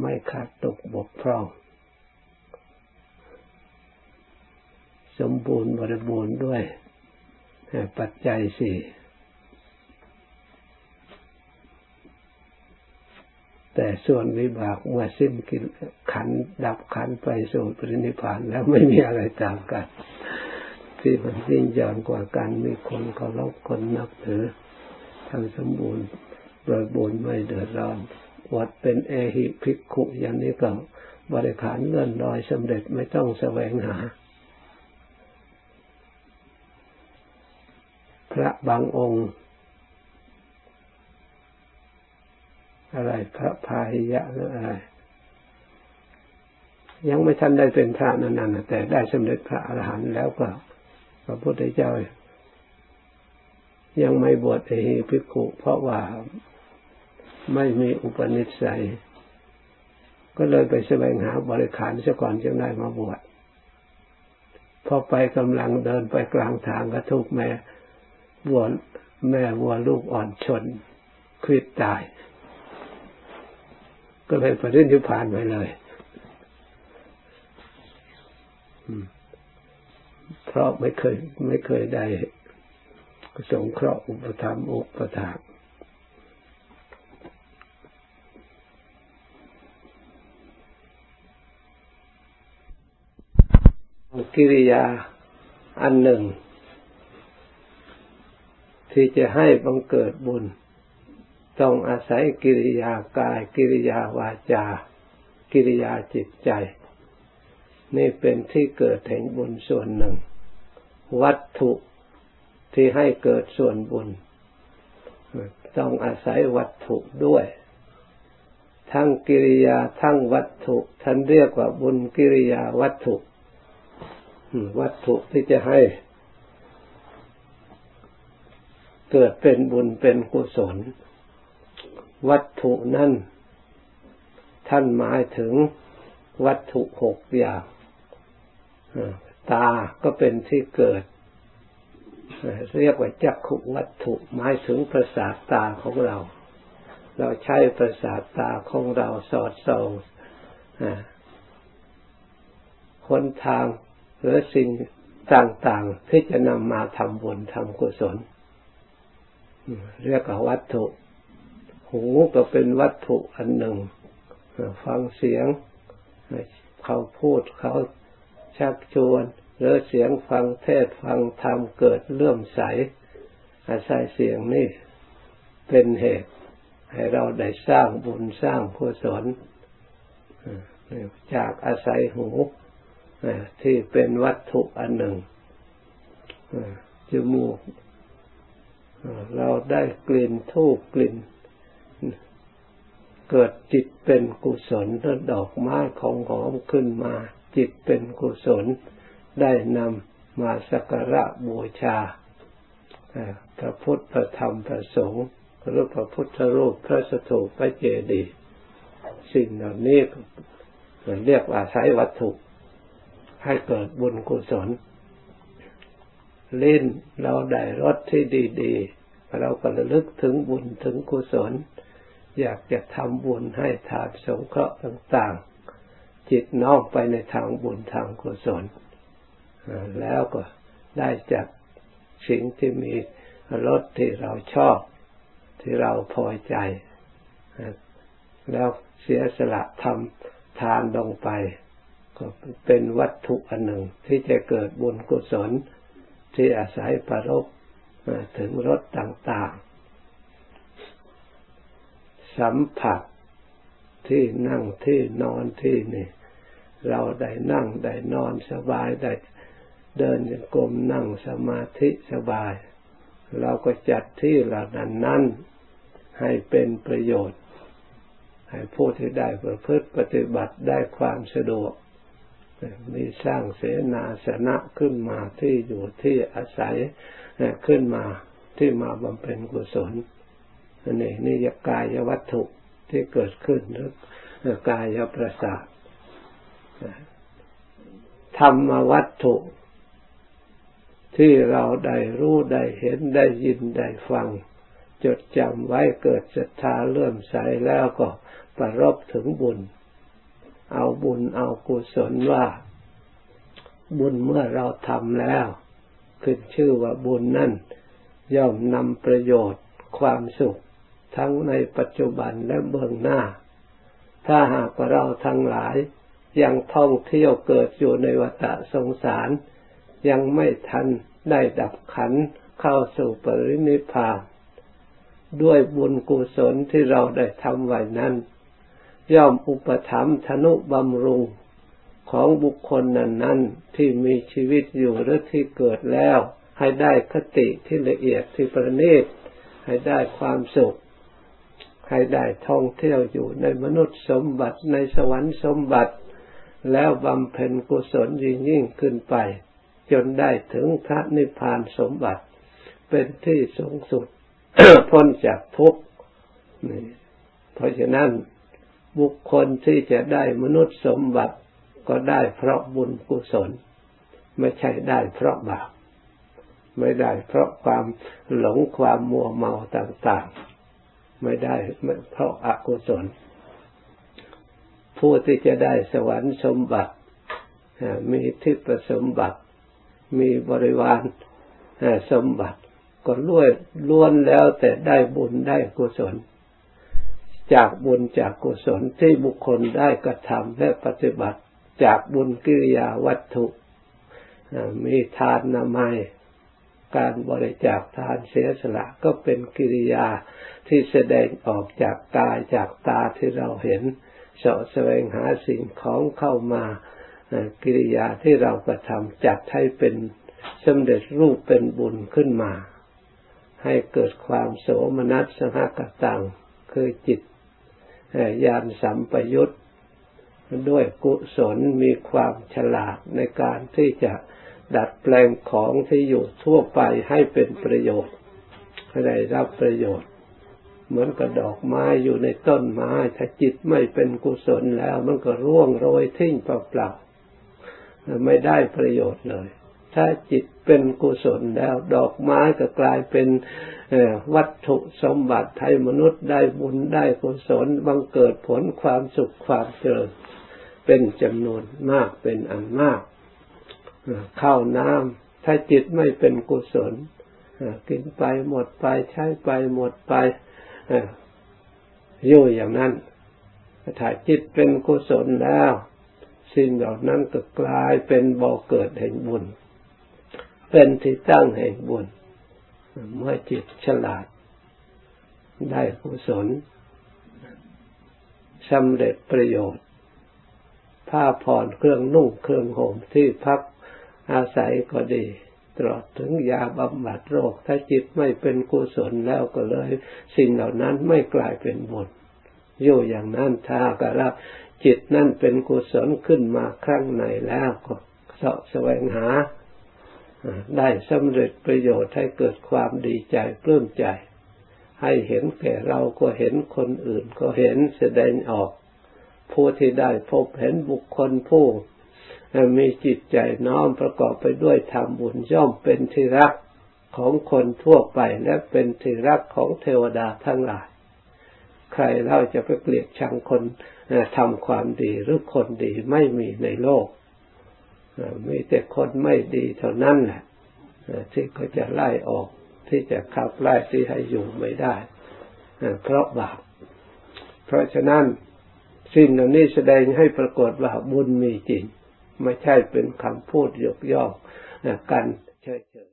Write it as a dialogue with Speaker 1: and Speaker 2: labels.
Speaker 1: ไม่ขาดตกบกพร่อง สมบูรณ์บริบูรณ์ด้วยปัจจัยสี่แต่ส่วนวิบากเมื่อสิ้นกินขันดับขันไปสู่ปรินิพานแล้วไม่มีอะไรต่างกัน ที่มันยิ่งยอนกว่ากันมีคนเคารพคนนับถือทั้งสมบูรณ์บริบูรณ์ไม่เดือดร้อน วัดเป็นเอหิภิกขุอย่างนี้ก็บริขารเลื่อนลอยสำเร็จไม่ต้องแสวงหา พระบางองค์ อะไรพระพาหิยะหรืออะไร ยังไม่ทันได้เป็นพระนั่นน่ะแต่ได้สำเร็จพระอรหันต์แล้วก็พระพุทธเจ้ายังไม่บวชเอหิภิกขุเพราะว่า ไม่มีอุปนิสัย ก็เลยไปแสวงหาบริขารซะก่อนจึงได้มาบวชพอไปกำลังเดินไปกลางทางก็ถูกแม่วัวแม่วัวลูกอ่อนชนควิดตาย ก็เลยปรินิพพานไปเลยเพราะไม่เคยไม่เคยได้สงเคราะห์อุปธรรมอุปถาก กิริยาอันหนึ่ง ที่จะให้บังเกิดบุญ ต้องอาศัยกิริยากาย กิริยาวาจา กิริยาจิตใจ นี่เป็นที่เกิดแห่งบุญส่วนหนึ่ง วัตถุที่ให้เกิดส่วนบุญ ต้องอาศัยวัตถุด้วย ทั้งกิริยาทั้งวัตถุท่านเรียกว่าบุญกิริยาวัตถุ วัตถุที่จะให้เกิดเป็นบุญเป็นกุศล วัตถุนั้นท่านหมายถึงวัตถุหกอย่างตาก็เป็นที่เกิด เรียกว่าจักขุวัตถุหมายถึงประสาทตาของเรา เราใช้ประสาทตาของเราสอดส่องคนทาง หรือสิ่งต่างๆ ที่จะนำมาทำบุญทำกุศล เรียกว่าวัตถุ หูก็เป็นวัตถุอันหนึ่ง ฟังเสียง เขาพูดเขาชักชวน หรือเสียงฟังเทศฟังธรรมเกิดเลื่อมใส อาศัยเสียงนี่เป็นเหตุให้เราได้สร้างบุญสร้างกุศลจากอาศัยหู ที่เป็นวัตถุอันหนึ่งจมูกเราได้กลิ่นทูบกลิ่น เกิดจิตเป็นกุศลแล้วดอกไม้ของหอมขึ้นมา จิตเป็นกุศล ได้นำมาสักการะบูชาพระพุทธพระธรรมพระสงฆ์หรือพระพุทธรูปพระสถูปพระเจดีย์สิ่งเหล่านี้เรียกว่าใช้วัตถุ ให้เกิดบุญกุศล ลิ้นเราได้รสที่ดีๆ เราก็ระลึกถึงบุญถึงกุศล อยากจะทำบุญให้ทานสงเคราะห์ต่าง ๆ จิตน้อมไปในทางบุญทางกุศล แล้วก็ได้จากสิ่งที่มีรสที่เราชอบ ที่เราพอใจ แล้วเสียสละทำทานลงไป ก็เป็นวัตถุอันหนึ่งที่จะเกิดบุญกุศลที่อาศัยประรบถึงรสต่างๆ สัมผัสที่นั่งที่นอนที่นี่ เราได้นั่งได้นอนสบายได้เดินจงกรมนั่งสมาธิสบาย เราก็จัดที่เหล่านั้นนั้นให้เป็นประโยชน์ ให้ผู้ที่ได้ประพฤติปฏิบัติได้ความสะดวก มีสร้างเสนาสนะขึ้นมาที่อยู่ที่อาศัยขึ้นมาที่มาบำเพ็ญกุศลนี่นี่ยกายวัตถุที่เกิดขึ้นหรือกายประสาทธรรมวัตถุ ที่เราได้รู้ได้เห็นได้ยินได้ฟัง จดจำไว้เกิดศรัทธาเลื่อมใสแล้วก็ประรบถึงบุญ เอาบุญเอากุศลว่า บุญเมื่อเราทำแล้ว ขึ้นชื่อว่าบุญนั่น ย่อมนำประโยชน์ความสุข ทั้งในปัจจุบันและเบื้องหน้า ถ้าหากว่าเราทั้งหลาย ยังท่องเที่ยวเกิดอยู่ในวัฏสงสาร ยังไม่ทันได้ดับขันเข้าสู่ปรินิพพานด้วยบุญกุศลที่เราได้ทำไว้นั้น ย่อมอุปถัมภ์ธนุบำรุงของบุคคลนั้นนั้นที่มีชีวิตอยู่หรือที่เกิดแล้ว ให้ได้คติที่ละเอียดที่ประณีตให้ได้ความสุข ให้ได้ท่องเที่ยวอยู่ในมนุษย์สมบัติในสวรรค์สมบัติ แล้วบำเพ็ญกุศลยิ่งยิ่งขึ้นไป จนได้ถึงพระนิพพานสมบัติ เป็นที่สูงสุดพ้นจากทุกข์เพราะฉะนั้น บุคคลที่จะได้มนุษย์สมบัติก็ได้เพราะบุญกุศล ไม่ใช่ได้เพราะบาปไม่ได้เพราะความหลงความมัวเมาต่างๆ ไม่ได้เพราะอกุศล ผู้ที่จะได้สวรรค์สมบัติมีทิพสมบัติ มีบริวารสมบัติ ก็ล้วนล้วนแล้วแต่ได้บุญได้กุศล จากบุญจากกุศลที่บุคคลได้กระทำและปฏิบัติจากบุญกิริยาวัตถุ มีทานนามัย การบริจาคทานเสียสละก็เป็นกิริยาที่แสดงออกจากกายจากตาที่เราเห็นเสาะแสวงหาสิ่งของเข้ามากิริยาที่เรากระทำจัดให้เป็นสำเร็จรูปเป็นบุญขึ้นมา ให้เกิดความโสมนัสสหกตังคือจิต ญาณสัมปยุตด้วยกุศลมีความฉลาดในการที่จะดัดแปลงของที่อยู่ทั่วไปให้เป็นประโยชน์ให้ได้รับประโยชน์ เหมือนกับดอกไม้อยู่ในต้นไม้ ถ้าจิตไม่เป็นกุศลแล้ว มันก็ร่วงโรยทิ้งเปล่าๆไม่ได้ประโยชน์เลย ถ้าจิตเป็นกุศลแล้ว ดอกไม้ก็กลายเป็นวัตถุสมบัติให้มนุษย์ได้บุญได้กุศลบังเกิดผลความสุขความเจริญเป็นจำนวนมากเป็นอันมากข้าวน้ำถ้าจิตไม่เป็นกุศลกินไปหมดไปใช้ไปหมดไปอยู่อย่างนั้นถ้าจิตเป็นกุศลแล้ว สิ่งเหล่านั้นก็กลายเป็นบ่อเกิดแห่งบุญ เป็นที่ตั้งแห่งบุญ เมื่อจิตฉลาด ได้กุศลสำเร็จประโยชน์ ผ้าผ่อนเครื่องนุ่งเครื่องห่มที่พักอาศัยก็ดี ตลอดถึงยาบำบัดโรค ถ้าจิตไม่เป็นกุศลแล้วก็เลย สิ่งเหล่านั้นไม่กลายเป็นบุญอยู่อย่างนั้นถ้ากระลับจิตนั่นเป็นกุศลขึ้นมาครั้งในแล้วก็เสาะแสวงหา ได้สำเร็จประโยชน์ให้เกิดความดีใจปลื้มใจ ให้เห็นแก่เราก็เห็นคนอื่นก็เห็นแสดงออก ผู้ที่ได้พบเห็นบุคคลผู้มีจิตใจน้อมประกอบไปด้วยธรรมบุญย่อมเป็นที่รักของคนทั่วไปและเป็นที่รักของเทวดาทั้งหลาย ใครเล่าจะไปเกลียดชังคนทำความดีหรือคนดีไม่มีในโลก มีแต่คนไม่ดีเท่านั้นแหละที่เขาจะไล่ออกที่จะขับไล่ที่ให้อยู่ไม่ได้เพราะบาปเพราะฉะนั้นสิ่งเหล่านี้แสดงให้ปรากฏว่าบุญมีจริง ไม่ใช่เป็นคำพูดยกย่องกันเฉย